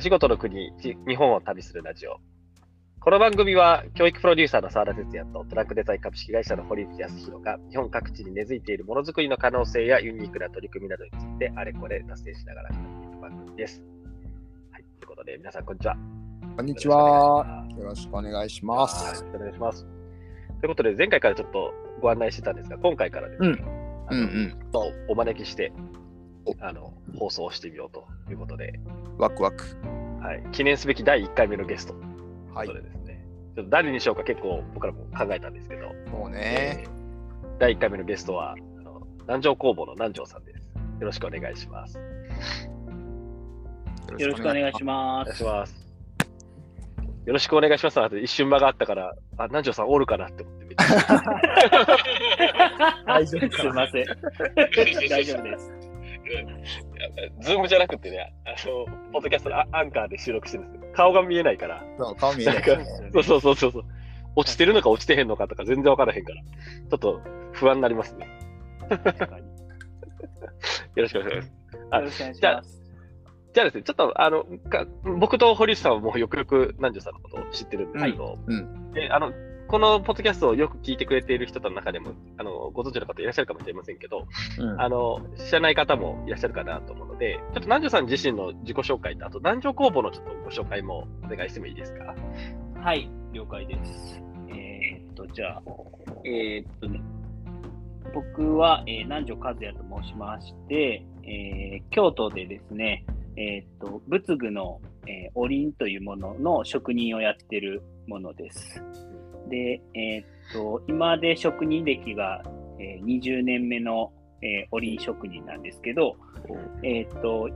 手仕事の国、じ日本を旅するラジオ。この番組は、教育プロデューサーの澤田哲也とトラックデザイン株式会社の堀内康弘が、日本各地に根付いているものづくりの可能性やユニークな取り組みなどについて、あれこれ達成しながら語っていく番組です。はい、ということで、皆さん、こんにちは。こんにちは。よろしくお願いしまはいす。お願いします。ということで、前回からちょっとご案内してたんですが、今回からですね、うんうん。ちょっとお招きしてお、あの、放送をしてみようということで、ワクワク。はい、記念すべき第1回目のゲストはいそ。れですね。ちょっと誰にしようか結構僕らも考えたんですけど、もうねえ。ー第1回目のゲストは、あの南城工房の南城さんです。よろしくお願いします。よろしくお願いしおます。よろしくお願いします。あと一瞬間があったから、あ、南城さんおるかなって思って見て 大丈夫す。すいません。大丈夫です。ズームじゃなくてね、あの、ポッドキャストのアアンカーで収録してるんですけど、顔が見えないから、そう顔見えないなんかそうそうそうそうそう。落ちてるのか落ちてへんのかとか全然わからへんから、ちょっと不安になりますね。よよろしくお願いします。あろしくお願いします。じゃあですね、ちょっとあのか僕と堀内さんはもうよくよく南條さんのことを知ってるんですけど、うん。であのこのポッドキャストをよく聞いてくれている人の中でもあのご存知の方いらっしゃるかもしれませんけど、うんあの知らない方もいらっしゃるかなと思うので、ちょっと南條さん自身の自己紹介と、あと南條工房のちょっとご紹介もお願いしてもいいですか？はい、了解です。えーっと、じゃあ、えーっとね、僕は、えー南條和也と申しまして、えー京都でですね、えーっと、仏具の、えーおりんというものの職人をやってるものです。で、えーっと、今で職人歴が、えー20年目の、えーおりん職人なんですけど、えーっと、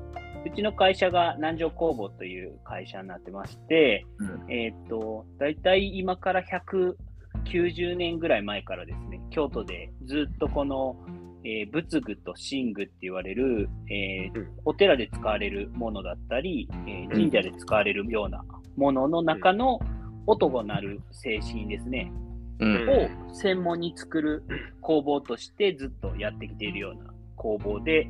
うちの会社が南城工房という会社になってまして、うん。えーっと、大体今から190年ぐらい前からですね、京都でずっとこの、えー仏具と神具って言われる、えーうん。お寺で使われるものだったり、えー神社で使われるようなものの中の音が鳴る精神ですね、うん。を専門に作る工房としてずっとやってきているような工房で、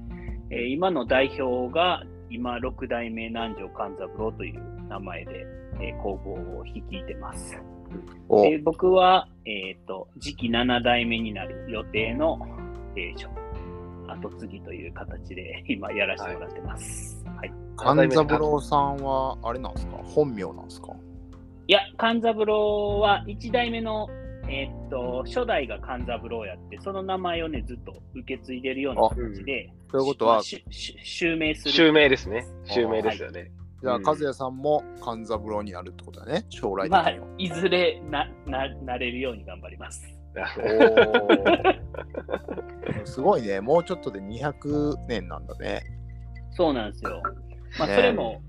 えー今の代表が今6代目南條勘三郎という名前で、えー工房を率いてます。お。で僕は、えー、と次期7代目になる予定の、えー、後継ぎという形で今やらせてもらってます。はい、勘三郎さんは、あれなんですか？本名なんですか？いや、勘三郎は1代目の、えー、と初代が勘三郎やって、その名前をね、ずっと受け継いでるような形で、ということは、しし襲名する。襲名ですね。襲名ですよね。じゃあ、うん和也さんも勘三郎になるってことだね、将来的まあいずれなななれるように頑張ります。おー すごいね、もうちょっとで200年なんだね。そうなんですよ。まあ、ねそれも、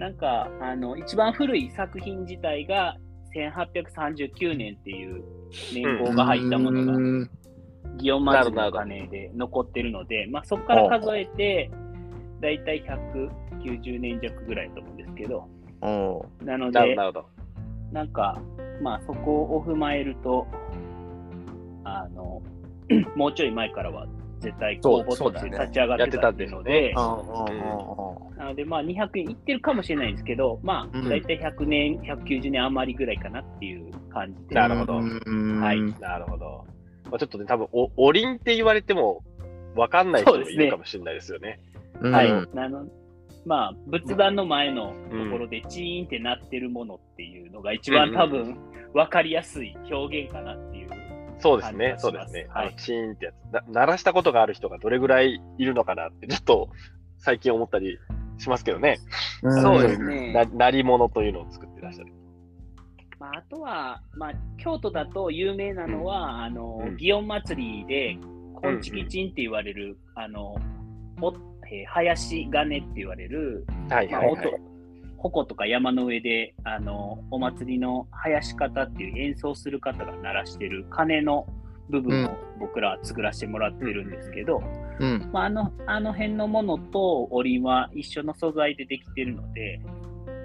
なんか、あの、一番古い作品自体が1839年っていう年号が入ったものが、うん祇園祭の鐘で残ってるので、まあ、そこから数えて、だいたい190年弱ぐらいだと思うんですけど、おなので。なんか、まあ、そこを踏まえると、あの、もうちょい前からは絶対そう公募として立ち上がってたっていうので、うんうんうんうんなので、まあ、200円いってるかもしれないんですけど、まあ、うん。大体100年、190年余りぐらいかなっていう感じで。なるほど。うん。はいなるほど。まあ、ちょっとね、多分お、おりんって言われても、わかんない人もいるかもしれないですよね。うん。はい。うんあのまあ、仏壇の前のところでチーンってなってるものっていうのが一番多分分かりやすい表現かなっ。そうですね、そうですね。はいあのチーンってやつな。鳴らしたことがある人がどれぐらいいるのかなって、ちょっと最近思ったりしますけどね。そうですねな鳴り物というのを作ってらっしゃる。まあ、あとは、まあ、京都だと有名なのは、あのうん祇園祭りで、こんちきちんって言われる、あの、おえー林金って言われる、まあ、はいはい、はい。音、鉾とか山の上で、あの、お祭りの林方っていう演奏する方が鳴らしてる鐘の部分を僕らは作らせてもらってるんですけど、うんまあ、あの、あの辺のものとおりんは一緒の素材でできてるので、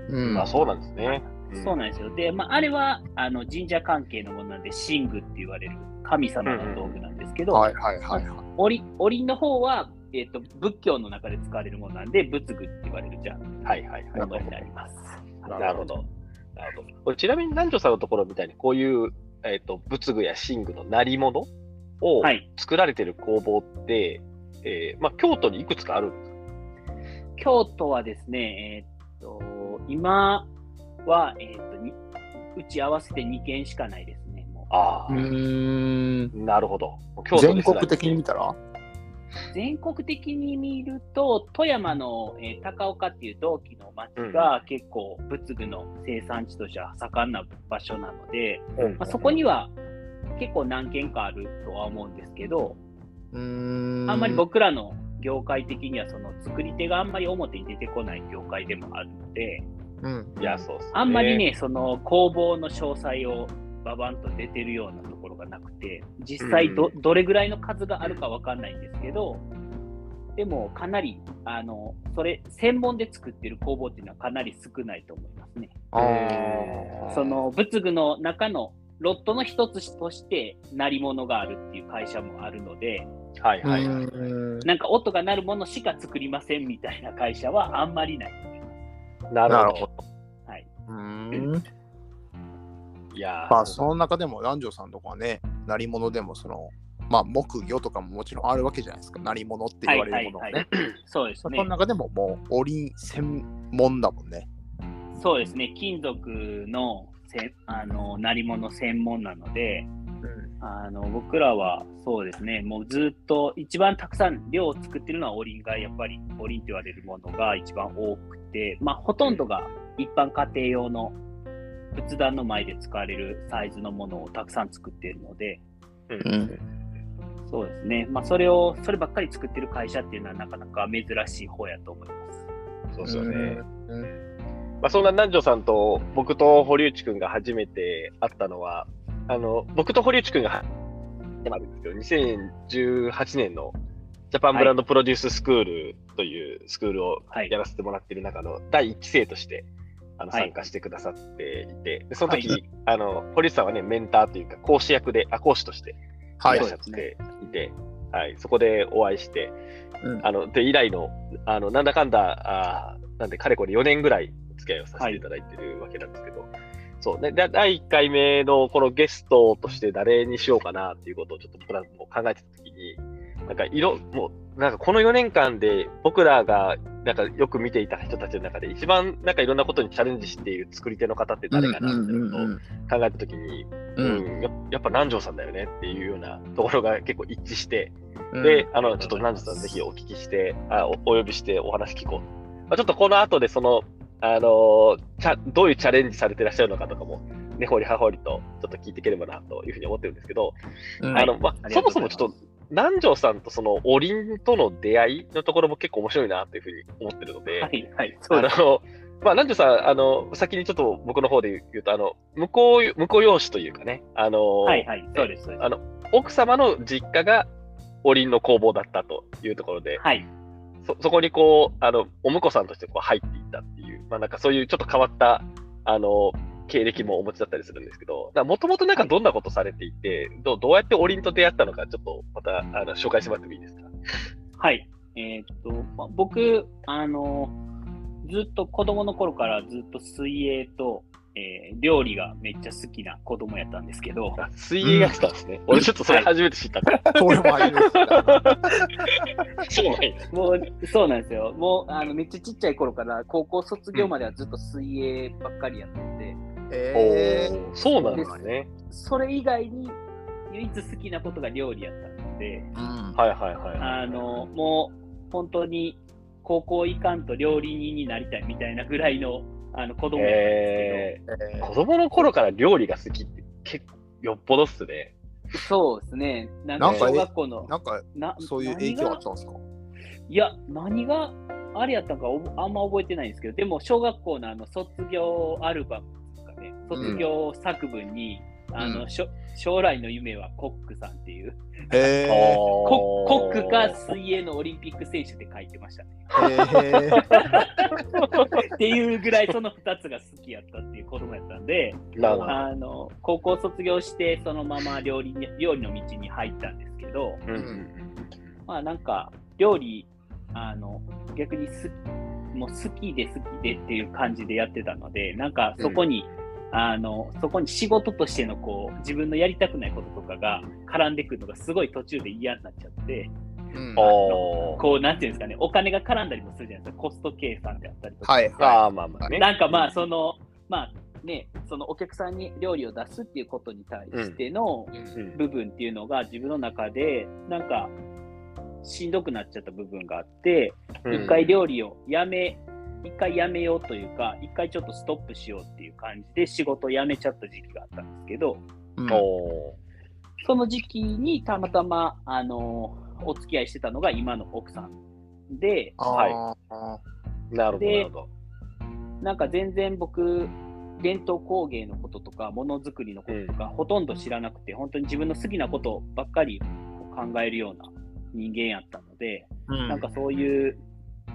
うんあ、そうなんですね。そうなんですよ。で、まあ、あれはあの神社関係のものなんで、神具って言われる神様の道具なんですけど、はいはいはいはい。おりおりんの方は、えっと仏教の中で使われるものなんで、仏具って言われるじゃんはいはいはい。ものになります。なるほど。なるほど。これちなみに南條さんのところみたいに、こういう、えっ、と、仏具や寝具の鳴り物をはい。作られてる工房って、えーまあ、京都にいくつかあるんですか？京都はですね、えっと、今は、えっと、にうち合わせて2件しかないですね。もうああ、うーん。なるほど。京都全ですら国的に見たら？全国的に見ると、富山の、えー高岡っていう同期の町が結構仏具の生産地としては盛んな場所なので、うんまあ、そこには結構何軒かあるとは思うんですけど、うーん。あんまり僕らの業界的にはその作り手があんまり表に出てこない業界でもあるので、うん。いや、そうね。あんまりね、その工房の詳細をババンと出てるようなところがなくて、実際ど,、うどれぐらいの数があるかわかんないんですけど、でもかなり、あの、それ、専門で作ってる工房っていうのはかなり少ないと思いますね。その仏具の中のロットの一つとして鳴り物があるっていう会社もあるので、はいはいなんか音が鳴るものしか作りませんみたいな会社はあんまりないと思います。なるほど。はい。うーん。いやーまあ、その中でも南條さんとかはね、鳴り物でもその、まあ、木魚とかももちろんあるわけじゃないですか。鳴り物って言われるものがね。そうですねその。中でももう、おりん専門だもんね。そうですね。金属のせあの鳴り物専門なので、あの僕らはそうですね、もうずっと一番たくさん量を作ってるのはおりんがやっぱりおりんと言われるものが一番多くて、まあ、ほとんどが一般家庭用の仏壇の前で使われるサイズのものをたくさん作っているので、うん。うん。そうですね、まあ、それを、そればっかり作ってる会社っていうのはなかなか珍しい方やと思います。そうですよね。うん。まあ、そんな南條さんと僕と堀内くんが初めて会ったのは、あの、僕と堀内くんがは、あるんですけど、2018年のジャパンブランドプロデューススクールというスクールをはい。やらせてもらっている中の第1期生として、あのはい。参加してくださっていて、でその時、はあの、堀内さんはね、メンターというか、講師役で、あ、講師としてはい。いらっしゃっていて、はい、そこでお会いして、うん。あの、で、以来の、あの、なんだかんだ、あーなんで、かれこれ4年ぐらいお付き合いをさせていただいてるわけなんですけど、そう。ね、で第1回目のこのゲストとして誰にしようかなっていうことをちょっと僕らも考えてたときに、なんか色、もう、なんかこの4年間で僕らが、なんかよく見ていた人たちの中で一番なんかいろんなことにチャレンジしている作り手の方って誰かなっていうのを考えたときに、ううんん、ややっぱ南條さんだよねっていうようなところが結構一致して、うん。で、あの、ちょっと南條さんぜひお聞きして、あおお呼びしてお話聞こう。まあ、ちょっとこの後でその、あのーチャどういうチャレンジされてらっしゃるのかとかも、ねほりはほりとちょっと聞いていければなというふうに思ってるんですけど、うん。あの、まあ、そもそもちょっと、南條さんとその、おりんとの出会いのところも結構面白いなというふうに思ってるので、はい、はい、そう。あの、まあ、南條さん、あの、先にちょっと僕の方で言うと、あの、向こう、向こう養子というかね、あの、はい、はい、そうです。そうですあの、奥様の実家がおりんの工房だったというところで、はい、そ、そこにこう、あの、お婿さんとしてこう入っていったっていう、まあなんかそういうちょっと変わった、あの、経歴もお持ちだったりするんですけど、もともとなんかどんなことされていて、どうどうやっておりんと出会ったのか、ちょっとまた、あの、紹介してもらってもいいですか？はい。えーっと、まあ僕、あの、ずっと子供の頃からずっと水泳と、えー料理がめっちゃ好きな子供やったんですけど、あ水泳が来たんですね。俺ちょっとそれ初めて知ったから。俺も初めて知ったそうなんや。もう、そうなんですよ。もう、あの、めっちゃちっちゃい頃から高校卒業まではずっと水泳ばっかりやってて、えーそうなんですね。それ以外に唯一好きなことが料理やったので、うんはいはいはい。あの、もう、本当に高校行かんと料理人になりたいみたいなぐらいの、あの、子供やったんですけど、えー、子供の頃から料理が好きって結構よっぽどっすね。そうですね。なんか小学校の、なんかなそういう影響あったんですか？いや、何があれやったんかあんま覚えてないんですけど、でも小学校のあの卒業アルバムね、卒業作文に、あのうん。将来の夢はコックさんっていう、へ ココックかす水泳のオリンピック選手って書いてましたね。っていうぐらいその2つが好きやったっていう子供やったんで、なるほど。あの高校卒業してそのまま料理に料理の道に入ったんですけど、うんうん。まあなんか、料理、あの、逆にすもう好きで好きでっていう感じでやってたので、なんかそこに、あの、そこに仕事としてのこう、自分のやりたくないこととかが絡んでくるのがすごい途中で嫌になっちゃって、うん。こう、なんていうんですかね、お金が絡んだりもするじゃないですか、コスト計算であったりとか。はいまあまあね。なんかまあ、その、まあね、そのお客さんに料理を出すっていうことに対しての部分っていうのが自分の中で、なんか、しんどくなっちゃった部分があって、うん。一回料理をやめ、一回やめようというか、一回ちょっとストップしようっていう感じで仕事を辞めちゃった時期があったんですけど、うん。おその時期にたまたま、あのお付き合いしてたのが今の奥さんで、はいあー。ーなるほど、でなるほど。なんか全然僕、伝統工芸のこととか、ものづくりのこととか、ほとんど知らなくて、本当に自分の好きなことばっかり考えるような人間やったので、うん。なんかそういう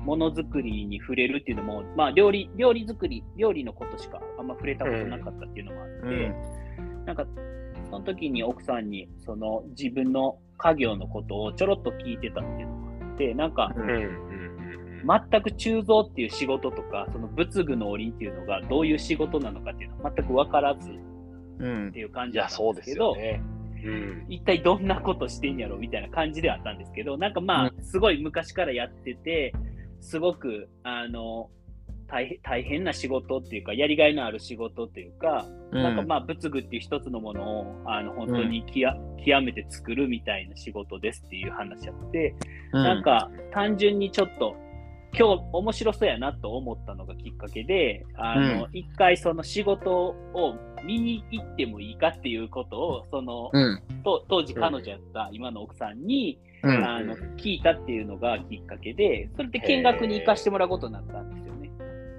ものづくりに触れるっていうのも、まあ料理、料理作り、料理のことしかあんま触れたことなかったっていうのもあって、なんかその時に奥さんにその自分の家業のことをちょろっと聞いてたっていうのもあって、なんかううん。んうん。うん。全く鋳造っていう仕事とか、その仏具の折りっていうのがどういう仕事なのかっていうのは全く分からずっうんていう感じだったそうですん。ですけど、よね。うん。一体どんなことしてんやろみたいな感じではあったんですけど、なんかまあ、すごい昔からやってて、すごく、あの、大変大変な仕事っていうか、やりがいのある仕事っていうか、なんかまあ、仏具っていう一つのものを、あの、本当にきや、極めて作るみたいな仕事ですっていう話あって、なんか単純にちょっと今日面白そうやなと思ったのがきっかけで、あの、一回その仕事を見に行ってもいいかっていうことを、その、当時彼女やった今の奥さんに、うんあの聞いたっていうのがきっかけで、それで見学に行かしてもらうことになったんですよね。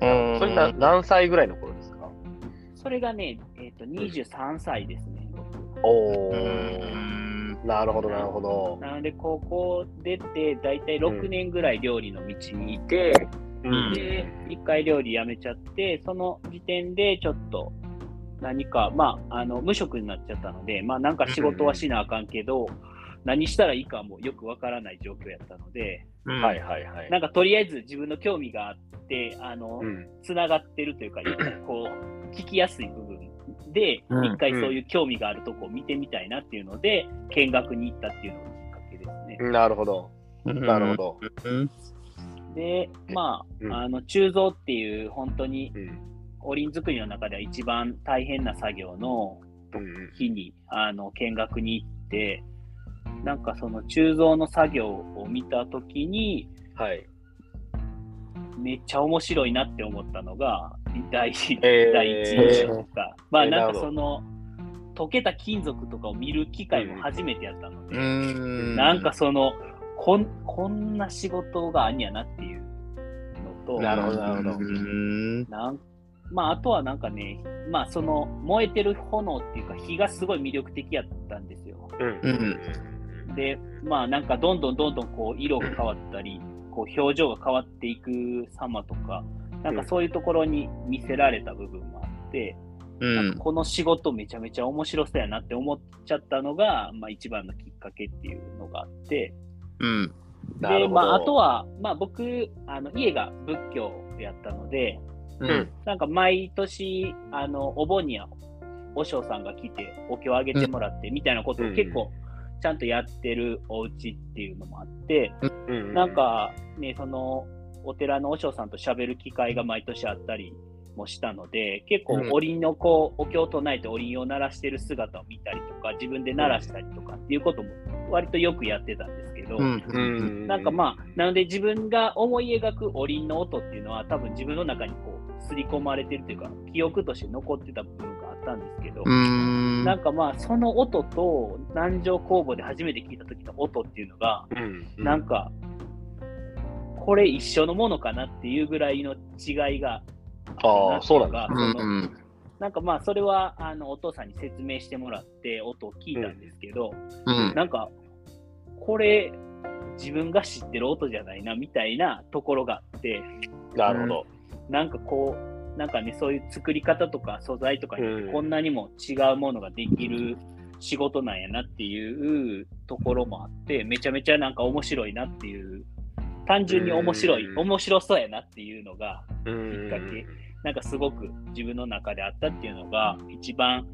うんそれな何歳ぐらいの頃ですか？それがね、えっ、と、23歳ですね、僕。おうー。んなるほど、なるほど。なので、高校出て、だいたい6年ぐらい料理の道にいて、うんで、一回料理やめちゃって、その時点でちょっと何か、まあ、あの無職になっちゃったので、まあ、なんか仕事はしなあかんけど、何したらいいかもよくわからない状況やったので、うんはいはいはい。なんかとりあえず自分の興味があって、あの、うん。つながってるというか、こう、聞きやすい部分で、うん一回そういう興味があるとこを見てみたいなっていうので、見学に行ったっていうのがきっかけですね。なるほど。なるほど。うんで、まうんあ、あの、鋳造っていう本当にうん。おりん作りの中では一番大変な作業のうん日にあの見学に行って、なんかその鋳造の作業を見たときに、はい。めっちゃ面白いなって思ったのが、第一、えー。第一印象とか、まあなんかその、溶けた金属とかを見る機会も初めてやったので、うん。なんかそのこん、こんな仕事があんやなっていうのと、なるほどなるほど。うん。なんまあ、あとはなんかね、まあ、その燃えてる炎っていうか、火がすごい魅力的やったんですよ。うん。うんで、まあ、なんかどんどんどんどんこう色が変わったり、こう表情が変わっていく様とか、なんかそういうところに見せられた部分もあって、うん。この仕事めちゃめちゃ面白そうやなって思っちゃったのが、まあ、一番のきっかけっていうのがあって、うん。で、まあ、あとは、まあ、僕、あの家が仏教やったので、うん。なんか毎年、あの、お盆には、お嬢さんが来て、お経をあげてもらって、みたいなことを結構、ちゃんとやってるお家っていうのもあって、うんなん、か、ね、その、お寺のお嬢さんと喋る機会が毎年あったりもしたので、結構うん、おりんのこう、お経を唱えておりんを鳴らしてる姿を見たりとか、自分で鳴らしたりとかっていうことも、割とよくやってたんですけど、うん。うん。なんかまあ、なので自分が思い描くおりんの音っていうのは多分自分の中にこう、刷り込まれてるというか、記憶として残ってた部分があったんですけど、うん。なんかまあ、その音と南城工房で初めて聞いた時の音っていうのが、うん、なんか、これ一緒のものかなっていうぐらいの違いがああ、そうなんそのなんかまあ、それはあのお父さんに説明してもらって音を聞いたんですけど、うん。なんか、これ、自分が知ってる音じゃないなみたいなところがあって、なるほど。なんかこう、なんかね、そういう作り方とか素材とかにうん。こんなにも違うものができる仕事なんやなっていうところもあって、めちゃめちゃなんか面白いなっていう、単純に面白い、うん。面白そうやなっていうのが、うんきっかけ。なんかすごく自分の中であったっていうのが、一番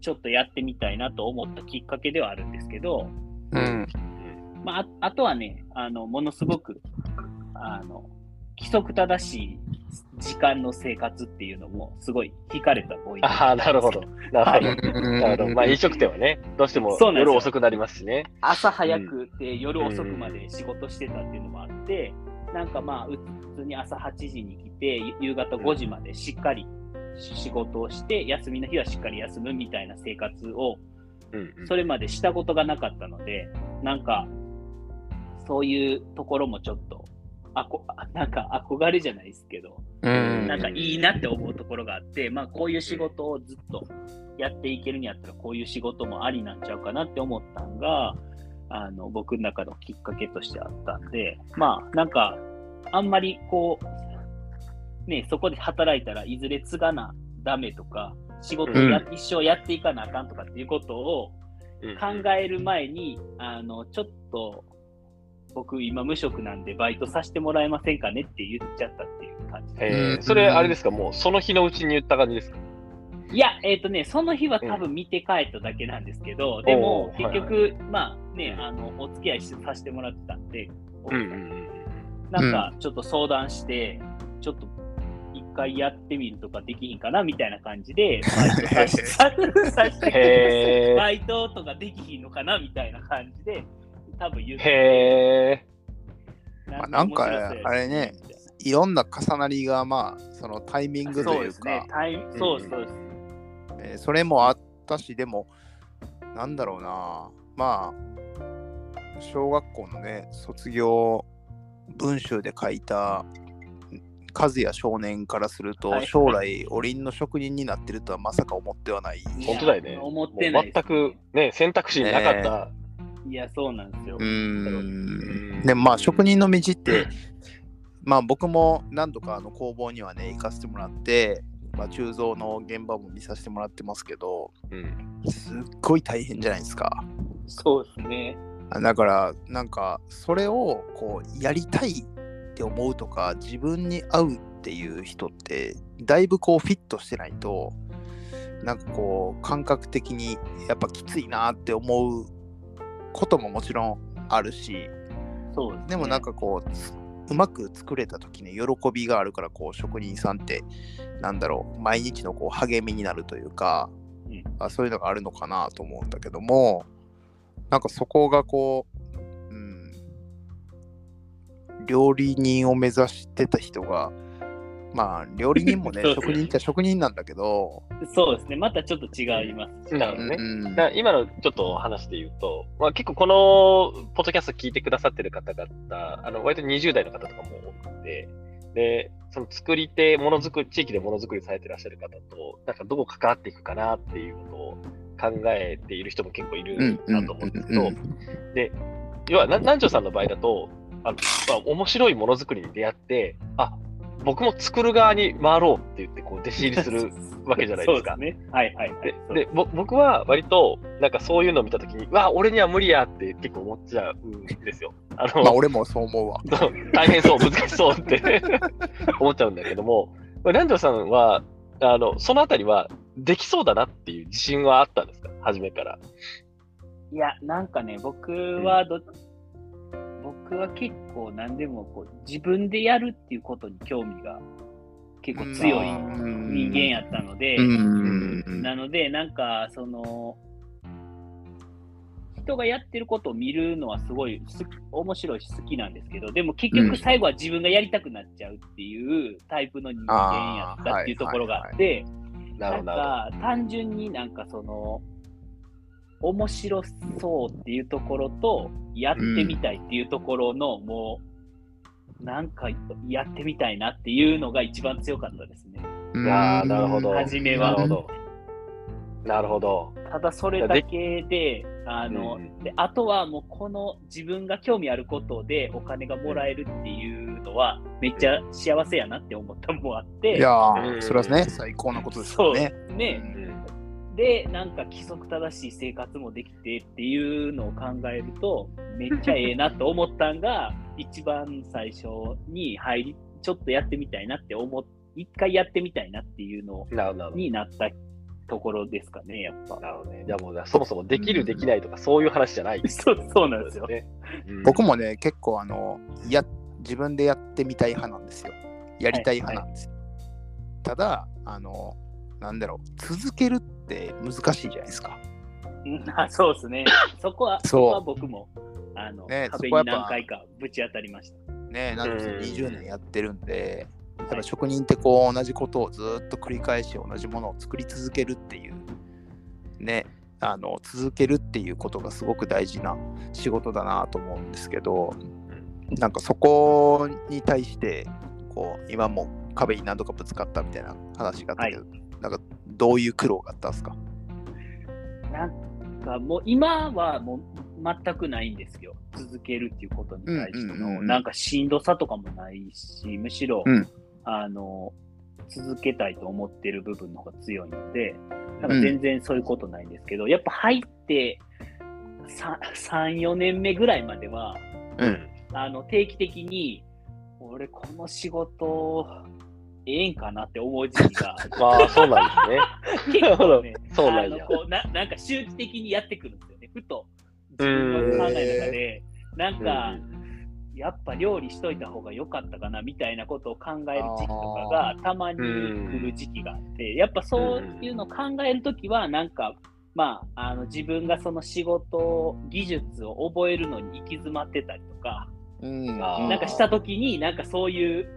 ちょっとやってみたいなと思ったきっかけではあるんですけど、うん。まあ、ああとはね、あの、ものすごく、あの、規則正しい時間の生活っていうのも、すごい惹かれたポイントああ、なるほど。なるほど。うんなるほど。まあ、飲食店はね、どうしても夜遅くなりますしね。朝早くて夜遅くまで仕事してたっていうのもあって、なんかまあ、う普通に朝8時に来て、ゆ夕方5時までしっかりし仕事をして、休みの日はしっかり休むみたいな生活を、うんうんそれまでしたことがなかったので、なんか、そういうところもちょっと、あこあなんか憧れじゃないですけど、うん。なんかいいなって思うところがあって、まあこういう仕事をずっとやっていけるんやったら、こういう仕事もありなんちゃうかなって思ったんが、あの僕の中のきっかけとしてあったんで、まあなんか、あんまりこう、ね、そこで働いたらいずれ継がなダメとか、仕事をや、う一生やっていかなあかんとかっていうことをうん。考える前に、あの、ちょっと、僕今無職なんでバイトさせてもらえませんかねって言っちゃったっていう感じ。でえー。うんそれ、あれですか、もうその日のうちに言った感じですか？いや、えっ、とね、その日は多分見て帰っただけなんですけど、でも結局、まあね、あの、お付き合いしさせてもらってたんで、うんなんかちょっと相談して、ちょっと一回やってみるとかできひんかなみたいな感じで、バイト とかできひんのかなみたいな感じで、多分言って。へまあなんかあれねいろんな重なりが、まあ、そのタイミングというそうですねか、。そうです。えーそれもあったし、でも、なんだろうな、まあ、小学校のね、卒業文集で書いた、和也少年からすると、はい将来、おりんの職人になってるとはまさか思ってはない。ー本当だよね。思ってないもう全くね、選択肢になかった。いや、そうなんですよ。うーん。んでもまあ、職人の道って、まあ僕も何度かあの工房にはね、行かせてもらって、まあ、鋳造の現場も見させてもらってますけど、うんすっごい大変じゃないですか。そうですね。あだからなんかそれをこうやりたいって思うとか自分に合うっていう人ってだいぶこうフィットしてないとなんかこう感覚的にやっぱきついなって思うことももちろんあるしそうですね。でもなんかこうつうまく作れた時に喜びがあるからこう職人さんってなんだろう毎日のこう励みになるというか、うんあそういうのがあるのかなと思うんだけどもなんかそこがこう、うん、料理人を目指してた人がまあ料理人もね 職人って職人なんだけど、そうですね。またちょっと違います。なるほどね。今のちょっと話で言うと、まあ、結構このポッドキャスト聞いてくださってる方々、あの割と20代の方とかも多くて、で、その作り手、ものづくり、地域でものづくりされてらっしゃる方と、なんかどう関わっていくかなっていうことを考えている人も結構いるなと思うんですけど、で、要は、な南條さんの場合だと、あのまあ、面白いものづくりに出会って、あ僕も作る側に回ろうって言って、こう、弟子入りする わけじゃないですか。そうですね。はいはいはい。ででぼ僕は割と、なんかそういうのを見たときに、わ、俺には無理やって結構思っちゃうんですよ。あの、まあ俺もそう思うわ。大変そう、難しそうって思っちゃうんだけども、まあ南條さんは、あの、そのあたりはできそうだなっていう自信はあったんですか？初めから。いや、なんかね、僕はど、僕は結構何でもこう自分でやるっていうことに興味が結構強い人間やったので、うん。なので、なんか、その、人がやってることを見るのはすごい面白いし好きなんですけど、でも結うん。局最後は自分がやりたくなっちゃうっていうタイプの人間やったっていうところがあって、なんか単純になんかその、面白そうっていうところと、やってみたいっていうところの、もう、なんかやってみたいなっていうのが一番強かったですね。いやーなるほど初めは。なるほど。なるほど。ただそれだけで、あの、うんで、あとはもうこの自分が興味あることでお金がもらえるっていうのは、めっちゃ幸せやなって思ったのもあって、いやうんー、それはね、最高なことですそうよね。ね、うんで、なんか規則正しい生活もできてっていうのを考えると、めっちゃええなと思ったんが、一番最初に入り、ちょっとやってみたいなって思っ、一回やってみたいなっていうのになったところですかね、やっぱど。。なるほどね。じゃあもう、そもそもできる、できないとか、そういう話じゃない。そうそうなんですよ。ね。うん僕もね、結構あのや、自分でやってみたい派なんですよ。やりたい派なんですよ。ただ、あの、なんだろう、続けるって難しいじゃないですか。うんあそうですね。そこは、そこは僕も、あの、ね壁に何回かぶち当たりました。ねなんでうん20年やってるんで、やっぱ職人ってこう同じことをずっと繰り返し同じものを作り続けるっていうねあの続けるっていうことがすごく大事な仕事だなと思うんですけどなんかそこに対してこう今も壁に何度かぶつかったみたいな話があったけど、なんかどういう苦労があったんですか？なんかもう今はもう全くないんですよ。続けるっていうことに対しての、うんうんうんうん。なんかしんどさとかもないし、むしろ、うん。あの、続けたいと思ってる部分の方が強いので、なんか全然そういうことないんですけど、やっぱ入って3、4年目ぐらいまでは、うん。あの定期的に、俺この仕事、ええんかなって思う時期が。まあ、そうなんですね。結構ね、そうなんや。あのこうななんか周期的にやってくるんですよね。ふと自分の考えの中で、なんか、やっぱ料理しといた方が良かったかなみたいなことを考える時期とかがたまに来る時期があって、やっぱそういうのを考えるときは、なんか、まあ、あの自分がその仕事、技術を覚えるのに行き詰まってたりとか、うん。なんかしたときに、なんかそういう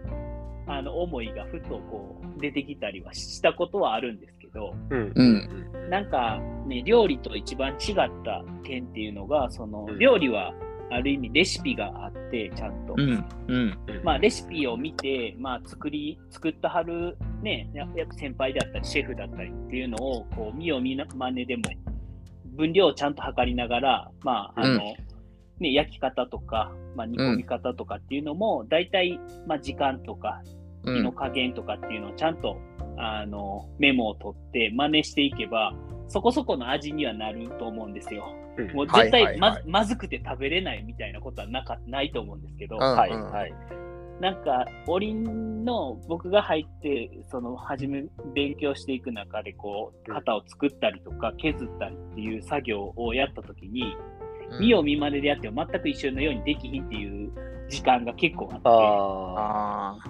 あの思いがふとこう出てきたりはしたことはあるんですけど、うん。うん。なんかね、料理と一番違った点っていうのが、そのうん。料理はある意味レシピがあって、ちゃんと。うん。うん。まあ、レシピを見て、まあ、作り、作ったはる、ね、ややっぱ先輩であったり、シェフだったりっていうのを、こう、見よう見まねでも、分量をちゃんと測りながら、まあ、あの、うんね、焼き方とか、まあ、煮込み方とかっていうのも、大体、まあ、時間とか、う火の加減とかっていうのをちゃんと、あの、メモを取って真似していけば、そこそこの味にはなると思うんですよ。うん。もう絶対ま,、ずくて食べれないみたいなことはなかないと思うんですけど、うんはい、はい。なんか、おりんの僕が入って、その、初め勉強していく中で、こう、うん。型を作ったりとか、削ったりっていう作業をやったときに、うん見よう見まねでやっても全く一緒のようにできひんっていう時間が結構あっ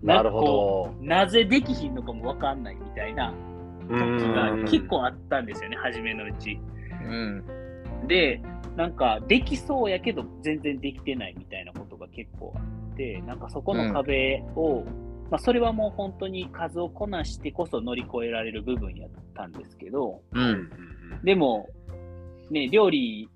て、なるほど。なぜできひんのかもわかんないみたいな時がうん。結構あったんですよね、初めのうち。うん。で、なんか、できそうやけど、全然できてないみたいなことが結構あって、なんかそこの壁を、まあ、それはもう本当に数をこなしてこそ乗り越えられる部分やったんですけど、うん。でも、ね、料理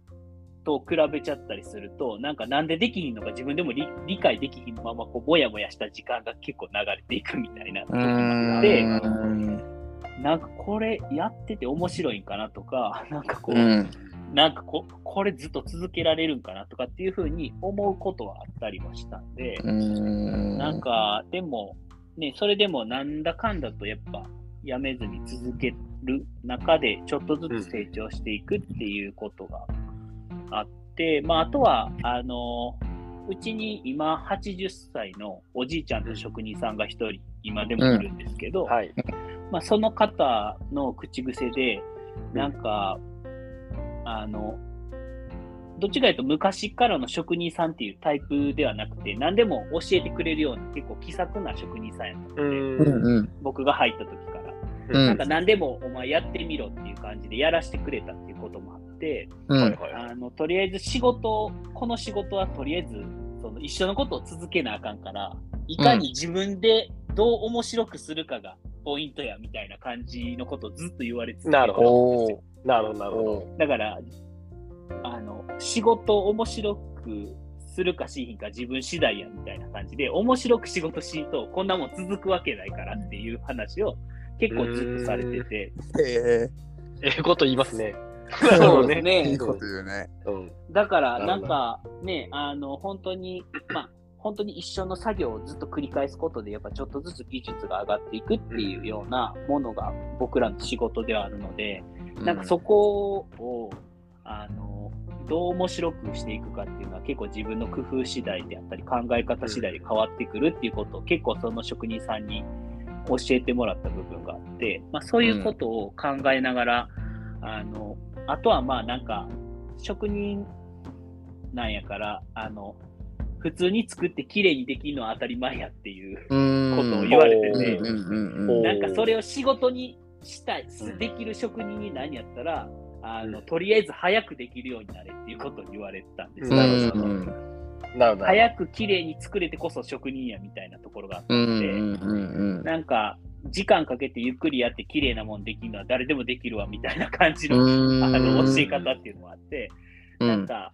と比べちゃったりすると、なんかなんでできひんのか自分でも理理解できひんまま、こう、もやもやした時間が結構流れていくみたいな時もあって、うん。なんかこれやってて面白いんかなとか、なんかこう、うん。なんかここれずっと続けられるんかなとかっていうふうに思うことはあったりもしたんで、うん。なんかでも、ね、それでもなんだかんだとやっぱやめずに続ける中でちょっとずつ成長していくっていうことがあって、まああとは、あの、うちに今80歳のおじいちゃんと職人さんが一人今でもいるんですけど、はい。まあ、その方の口癖で、なんか、あの、どっちかというと昔からの職人さんっていうタイプではなくて、何でも教えてくれるような結構気さくな職人さんやったうので、ん。うん僕が入った時から。うんなんか何でもお前やってみろっていう感じでやらせてくれたっていうこともあって、うん。あの、とりあえず仕事、この仕事はとりあえず、その一緒のことを続けなあかんから、いかに自分でどう面白くするかがポイントやみたいな感じのことをずっと言われててなるほど。なるほど、なるほど。おだから、あの、仕事を面白くするかしひんか自分次第やみたいな感じで、面白く仕事しんとこんなもん続くわけないからっていう話を結構ずっとされてて、ー。へええこと言いますね。え そうですね。いいこと言うね。うん。だから、なんかね、あの、本当に、まあ、本当に一緒の作業をずっと繰り返すことで、やっぱちょっとずつ技術が上がっていくっていうようなものが僕らの仕事ではあるので、なんかそこを、あの、どう面白くしていくかっていうのは結構自分の工夫次第であったり考え方次第で変わってくるっていうことを結構その職人さんに教えてもらった部分があって、まあ、そういうことを考えながら、あのあとはまあなんか職人なんやからあの普通に作って綺麗にできるのは当たり前やっていううん。ことを言われてて、なんかそれを仕事にしたい、できる職人に何やったら、あのとりあえず早くできるようになれっていうことを言われたんですなるほど。早く綺麗に作れてこそ職人やみたいなところがあったうんので、うんうん。なんか時間かけてゆっくりやって綺麗なもんできるのは誰でもできるわみたいな感じの,、うん。あの教え方っていうのがあって、うん。なんか、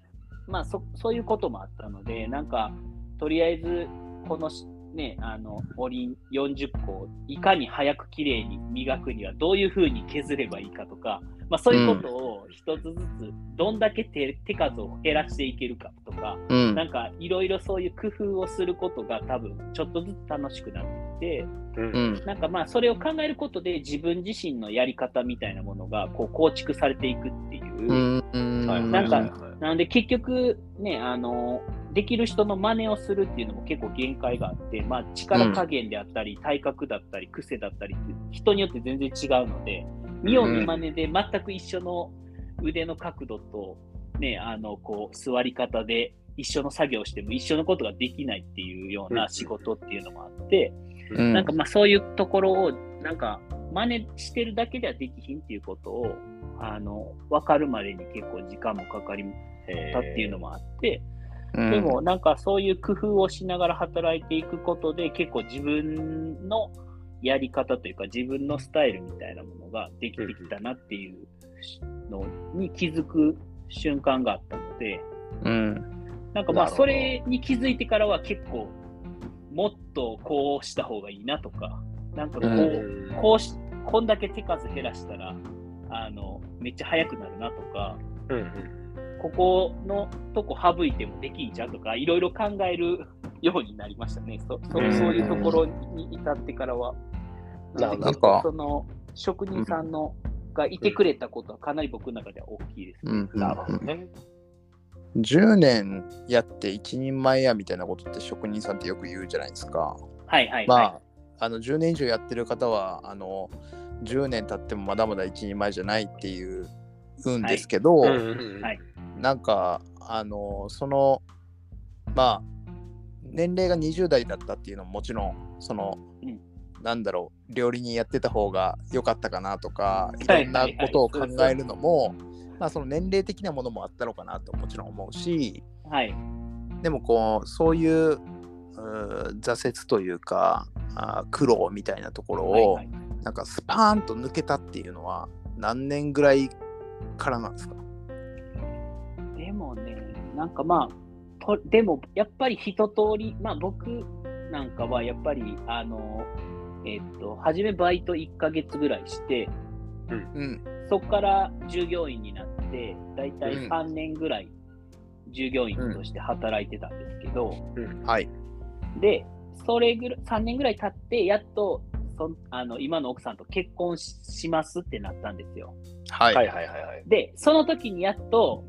まあそ、そういうこともあったので、なんか、とりあえず、このし、ね、あの、おりん40個をいかに早くきれいに磨くにはどういうふうに削ればいいかとか、まあそういうことを一つずつ、どんだけ手手数を減らしていけるかとか、うん。なんかいろいろそういう工夫をすることが多分ちょっとずつ楽しくなってきて、うん。うん。なんかまあそれを考えることで自分自身のやり方みたいなものがこう構築されていくっていう、うんなんかなので結局ね、あの、できる人の真似をするっていうのも結構限界があって、まあ力加減であったり、体格だったり、癖だったりって人によって全然違うので、見よう見真似で全く一緒の腕の角度と、ね、あの、こう、座り方で一緒の作業をしても一緒のことができないっていうような仕事っていうのもあって、うん。なんかまあそういうところを、なんか真似してるだけではできひんっていうことを、あの、分かるまでに結構時間もかかりたっていうのもあって、うん。でもなんかそういう工夫をしながら働いていくことで結構自分のやり方というか自分のスタイルみたいなものができてきたなっていうのに気づく瞬間があったので、うん。なんかまあそれに気づいてからは結構もっとこうした方がいいなとか、なんかこう、うん。こうし、こんだけ手数減らしたら、あの、めっちゃ速くなるなとか、うんうん。ここのとこ省いてもできんじゃんとか、いろいろ考えるようになりましたね。そそうん。そういうところに至ってからは。なるほど。ので結構その職人さんの、がいてくれたことはかなり僕の中では大きいですね。うんなるほどね。10年やって一人前やみたいなことって職人さんってよく言うじゃないですか。はいはい、まはい。あ、あの10年以上やってる方はあの10年経ってもまだまだ一人前じゃないっていううんですけど、うんうんうんはいなんかあのそのまあ年齢が20代だったっていうのももちろんその、うんなんだろう料理人やってた方が良かったかなとかいはいろんなことを考えるのもまあその年齢的なものもあったのかなともちろん思うしはい。でもこうそういう挫折というかあー苦労みたいなところを、はいはいなんかスパーンと抜けたっていうのは何年ぐらいからなんですか？でもね、なんかまあ、とでもやっぱり一通り、まあ僕なんかはやっぱり、あの、えっと、初めバイト1ヶ月ぐらいして、うん。そこから従業員になって、だいたいうん。3年ぐらい従業員として働いてたんですけど、はい。で、それぐらい、3年ぐらい経って、やっと、そんあの今の奥さんと結婚ししますってなったんですよ。はい。はいはいはいはい。で、その時にやっと、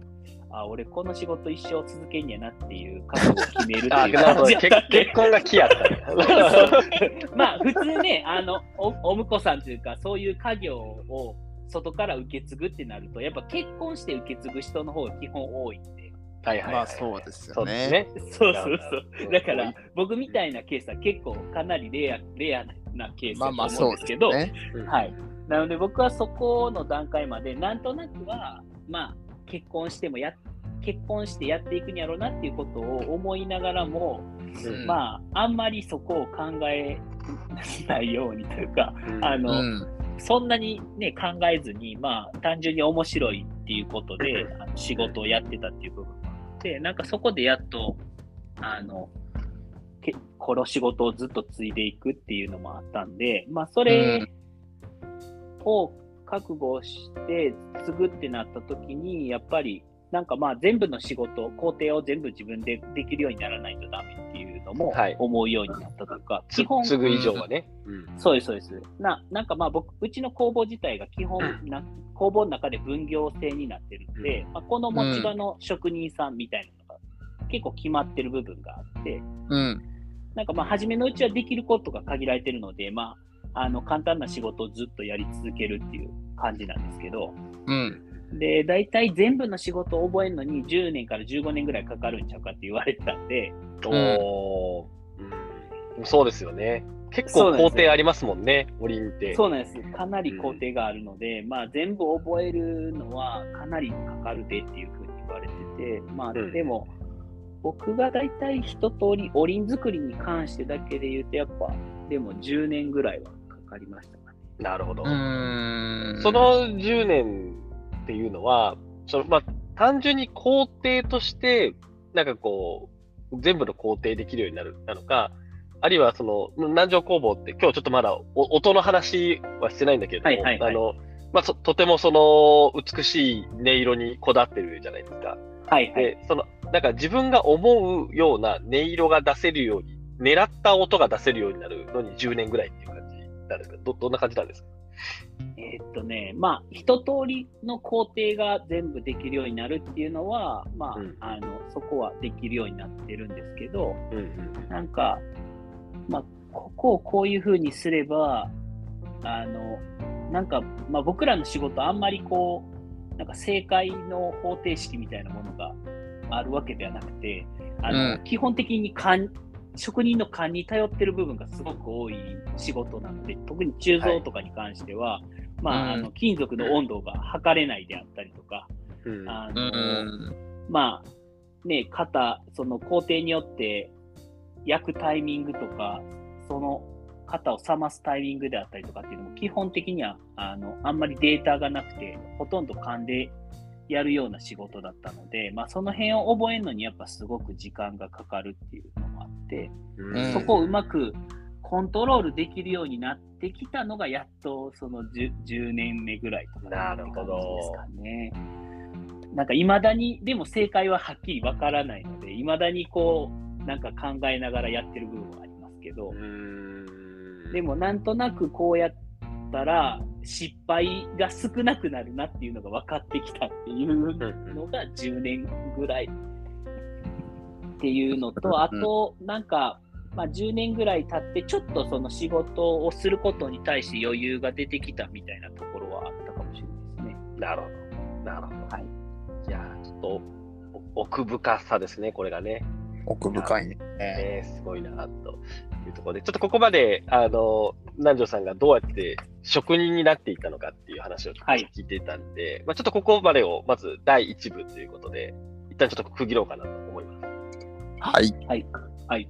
あ、俺この仕事一生続けんやなっていう覚悟を決めるってあ、いうなるほど。感じや結結婚が来やったね。まあ普通ね、あの、お、お婿さんというか、そういう家業を外から受け継ぐってなると、やっぱ結婚して受け継ぐ人の方が基本多いんで。はいはいはい。まあそうですそよね。うですね。そうそうそう。だからうん、僕みたいなケースは結構かなりレア、レアなケースだとまあまあ思うんですけど、ね。はい。なので僕はそこの段階まで、なんとなくは、まあ、結婚してもや、結婚してやっていくんやろうなっていうことを思いながらも、うん。まあ、あんまりそこを考えないようにというか、うん。あの、うん。そんなにね、考えずに、まあ、単純に面白いっていうことで、あの仕事をやってたっていう部分があって、なんかそこでやっと、あの、けこの仕事をずっと継いでいくっていうのもあったんで、まあ、それを覚悟して継ぐってなった時に、やっぱり、なんかまあ全部の仕事、工程を全部自分でできるようにならないとダメっていうのもはい思うようになったというか、つ基本、継ぐ以上はね。うんそうです、そうです。ななんかまあ僕、うちの工房自体が基本な、工房の中で分業制になってるんで、まあ、この持ち場の職人さんみたいなのが結構決まってる部分があって、うん。なんかまあ初めのうちはできることが限られてるので、まあ、あの簡単な仕事をずっとやり続けるっていう感じなんですけど、うん。で、大体全部の仕事を覚えるのに10年から15年ぐらいかかるんちゃうかって言われてたんで、うんそうですよね。結構工程ありますもんね、オリンって。そうなんです。かなり工程があるので、まあ全部覚えるのはかなりかかるでっていうふうに言われてて、まあうんでも、僕が大体一通り、おりん作りに関してだけで言うと、やっぱ、でも10年ぐらいはかかりましたかね。なるほど。うん。その10年っていうのは、そのまあ、単純に工程として、なんかこう、全部の工程できるようになるなのか、あるいはその、南城工房って、今日ちょっとまだお音の話はしてないんだけれども、はいはいはいあの、まあ、そとてもその美しい音色にこだわってるじゃないですか。はいはい。で、その、なんか自分が思うような音色が出せるように、狙った音が出せるようになるのに10年ぐらいっていう感じなんですかど、どんな感じなんですか？えーっとね、まあ、一通りの工程が全部できるようになるっていうのは、まあ、うん。あの、そこはできるようになってるんですけど、うんうんなんか、まあ、ここをこういうふうにすれば、あの、なんか、まあ、僕らの仕事、あんまりこう、なんか正解の方程式みたいなものがあるわけではなくて、あのうん。基本的に勘職人の勘に頼ってる部分がすごく多い仕事なので、特に鋳造とかに関しては、まあ、うん。あの金属の温度が測れないであったりとか、うん。あうのん。まあ、ね、型、その工程によって焼くタイミングとか、その型を冷ますタイミングであったりとかっていうのも、基本的にはあのあんまりデータがなくて、ほとんど勘でやるような仕事だったので、まあ、その辺を覚えるのにやっぱすごく時間がかかるっていうて、うん。そこをうまくコントロールできるようになってきたのが、やっとその 10, 10年目ぐらいとかなるほど。って感じですかね。なんかいまだに、でも正解ははっきりわからないので、いまだにこう、なんか考えながらやってる部分はありますけど。う、ん。でもなんとなくこうやったら失敗が少なくなるなっていうのが分かってきたっていうのが10年ぐらいっていうのと、あと、なんか、まあ、10年ぐらい経って、ちょっとその仕事をすることに対して余裕が出てきたみたいなところはあったかもしれないですね。なるほど。なるほど。はい。いやー、ちょっとお奥深さですね、これがね。奥深いね。えー、すごいな、というところで、ちょっとここまで、あの、南條さんがどうやって職人になっていったのかっていう話を聞いていたんで、まあちょっとここまでを、まず第1部ということで、一旦ちょっと区切ろうかなと思います。はい。はい。はい